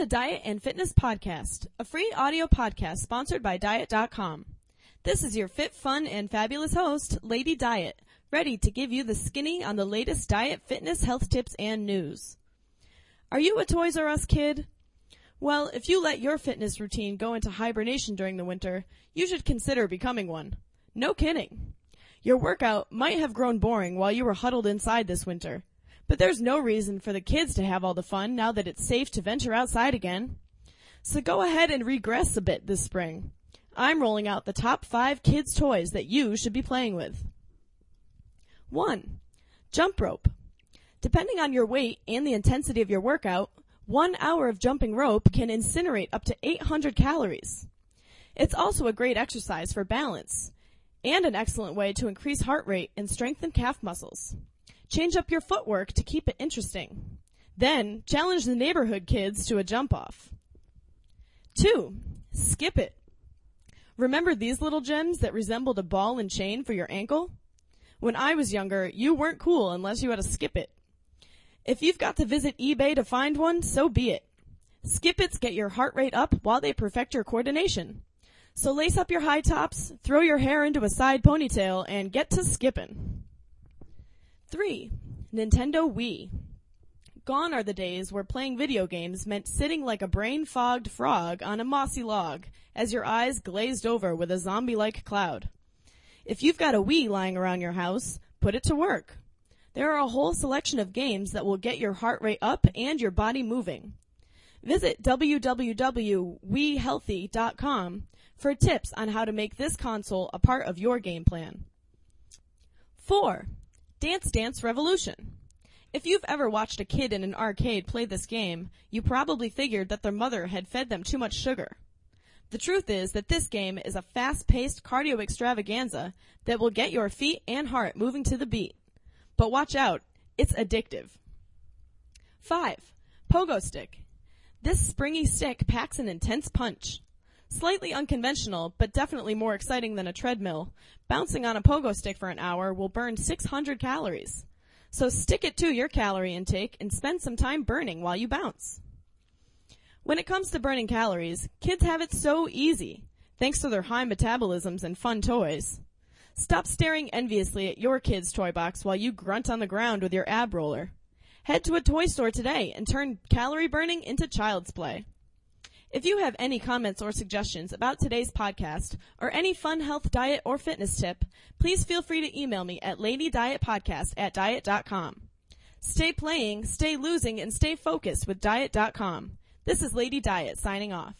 to Diet and Fitness Podcast, a free audio podcast sponsored by Diet.com. This is your fit, fun, and fabulous host, Lady Diet, ready to give you the skinny on the latest diet, fitness, health tips, and news. Are you a Toys R Us kid? Well, if you let your fitness routine go into hibernation during the winter, you should consider becoming one. No kidding. Your workout might have grown boring while you were huddled inside this winter, but there's no reason for the kids to have all the fun now that it's safe to venture outside again. So go ahead and regress a bit this spring. I'm rolling out the top five kids toys that you should be playing with. 1. Jump rope. Depending on your weight and the intensity of your workout, one hour of jumping rope can incinerate up to 800 calories. It's also a great exercise for balance and an excellent way to increase heart rate and strengthen calf muscles. Change up your footwork to keep it interesting. Then challenge the neighborhood kids to a jump off. Two, skip it. Remember these little gems that resembled a ball and chain for your ankle? When I was younger, you weren't cool unless you had a skip it. If you've got to visit eBay to find one, so be it. Skip its get your heart rate up while they perfect your coordination. So lace up your high tops, throw your hair into a side ponytail, and get to skipping. 3. Nintendo Wii. Gone are the days where playing video games meant sitting like a brain fogged frog on a mossy log as your eyes glazed over with a zombie like cloud. If you've got a Wii lying around your house, put it to work. There are a whole selection of games that will get your heart rate up and your body moving. Visit www.wehealthy.com for tips on how to make this console a part of your game plan. 4. Dance Dance Revolution. If you've ever watched a kid in an arcade play this game, you probably figured that their mother had fed them too much sugar. The truth is that this game is a fast-paced cardio extravaganza that will get your feet and heart moving to the beat. But watch out, it's addictive. 5. Pogo Stick. This springy stick packs an intense punch. Slightly unconventional, but definitely more exciting than a treadmill, bouncing on a pogo stick for an hour will burn 600 calories. So stick it to your calorie intake and spend some time burning while you bounce. When it comes to burning calories, kids have it so easy, thanks to their high metabolisms and fun toys. Stop staring enviously at your kid's toy box while you grunt on the ground with your ab roller. Head to a toy store today and turn calorie burning into child's play. If you have any comments or suggestions about today's podcast or any fun health, diet, or fitness tip, please feel free to email me at ladydietpodcast at diet.com. Stay playing, stay losing, and stay focused with diet.com. This is Lady Diet signing off.